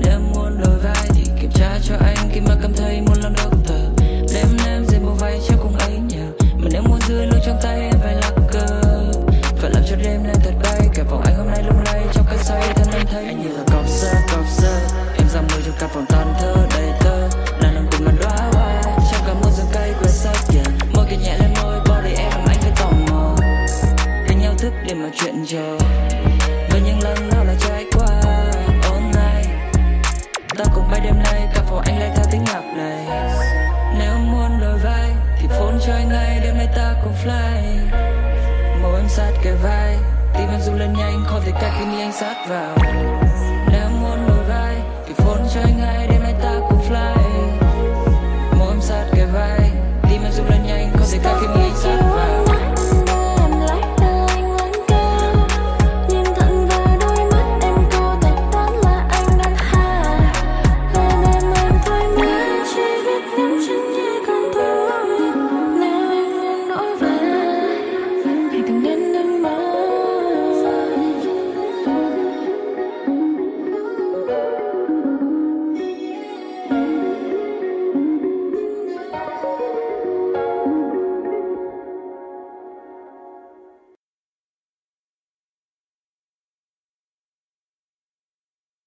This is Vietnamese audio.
bạn em muốn đổi vai thì kiểm tra cho anh. Khi mà cảm thấy muốn làm doctor đêm em dệt một vai cho cùng ấy nhờ. Mà nếu muốn giữ luôn trong tay em phải lắc cơ. phải làm cho đêm này thật bay. Cả vòng anh hôm nay lung lay trong cơn say. Thân em thấy anh như là cọp sơ cọp sơ. Em ra mưa trong căn phòng tan thơ đầy tơ. Nàng nằm cùng màn đóa hoa, trong cả muôn rừng cây quen sắc tiền môi kia nhẹ lên môi, body em anh thấy tò mò. Đánh nhau thức để mà chuyện chờ. trời ngay đêm nay ta cùng fly. Môi em sát kề vai, tim em rung lên nhanh, không thể cách khi anh sát vào. Nếu muốn nổi vai, thì phone cho anh ngay đêm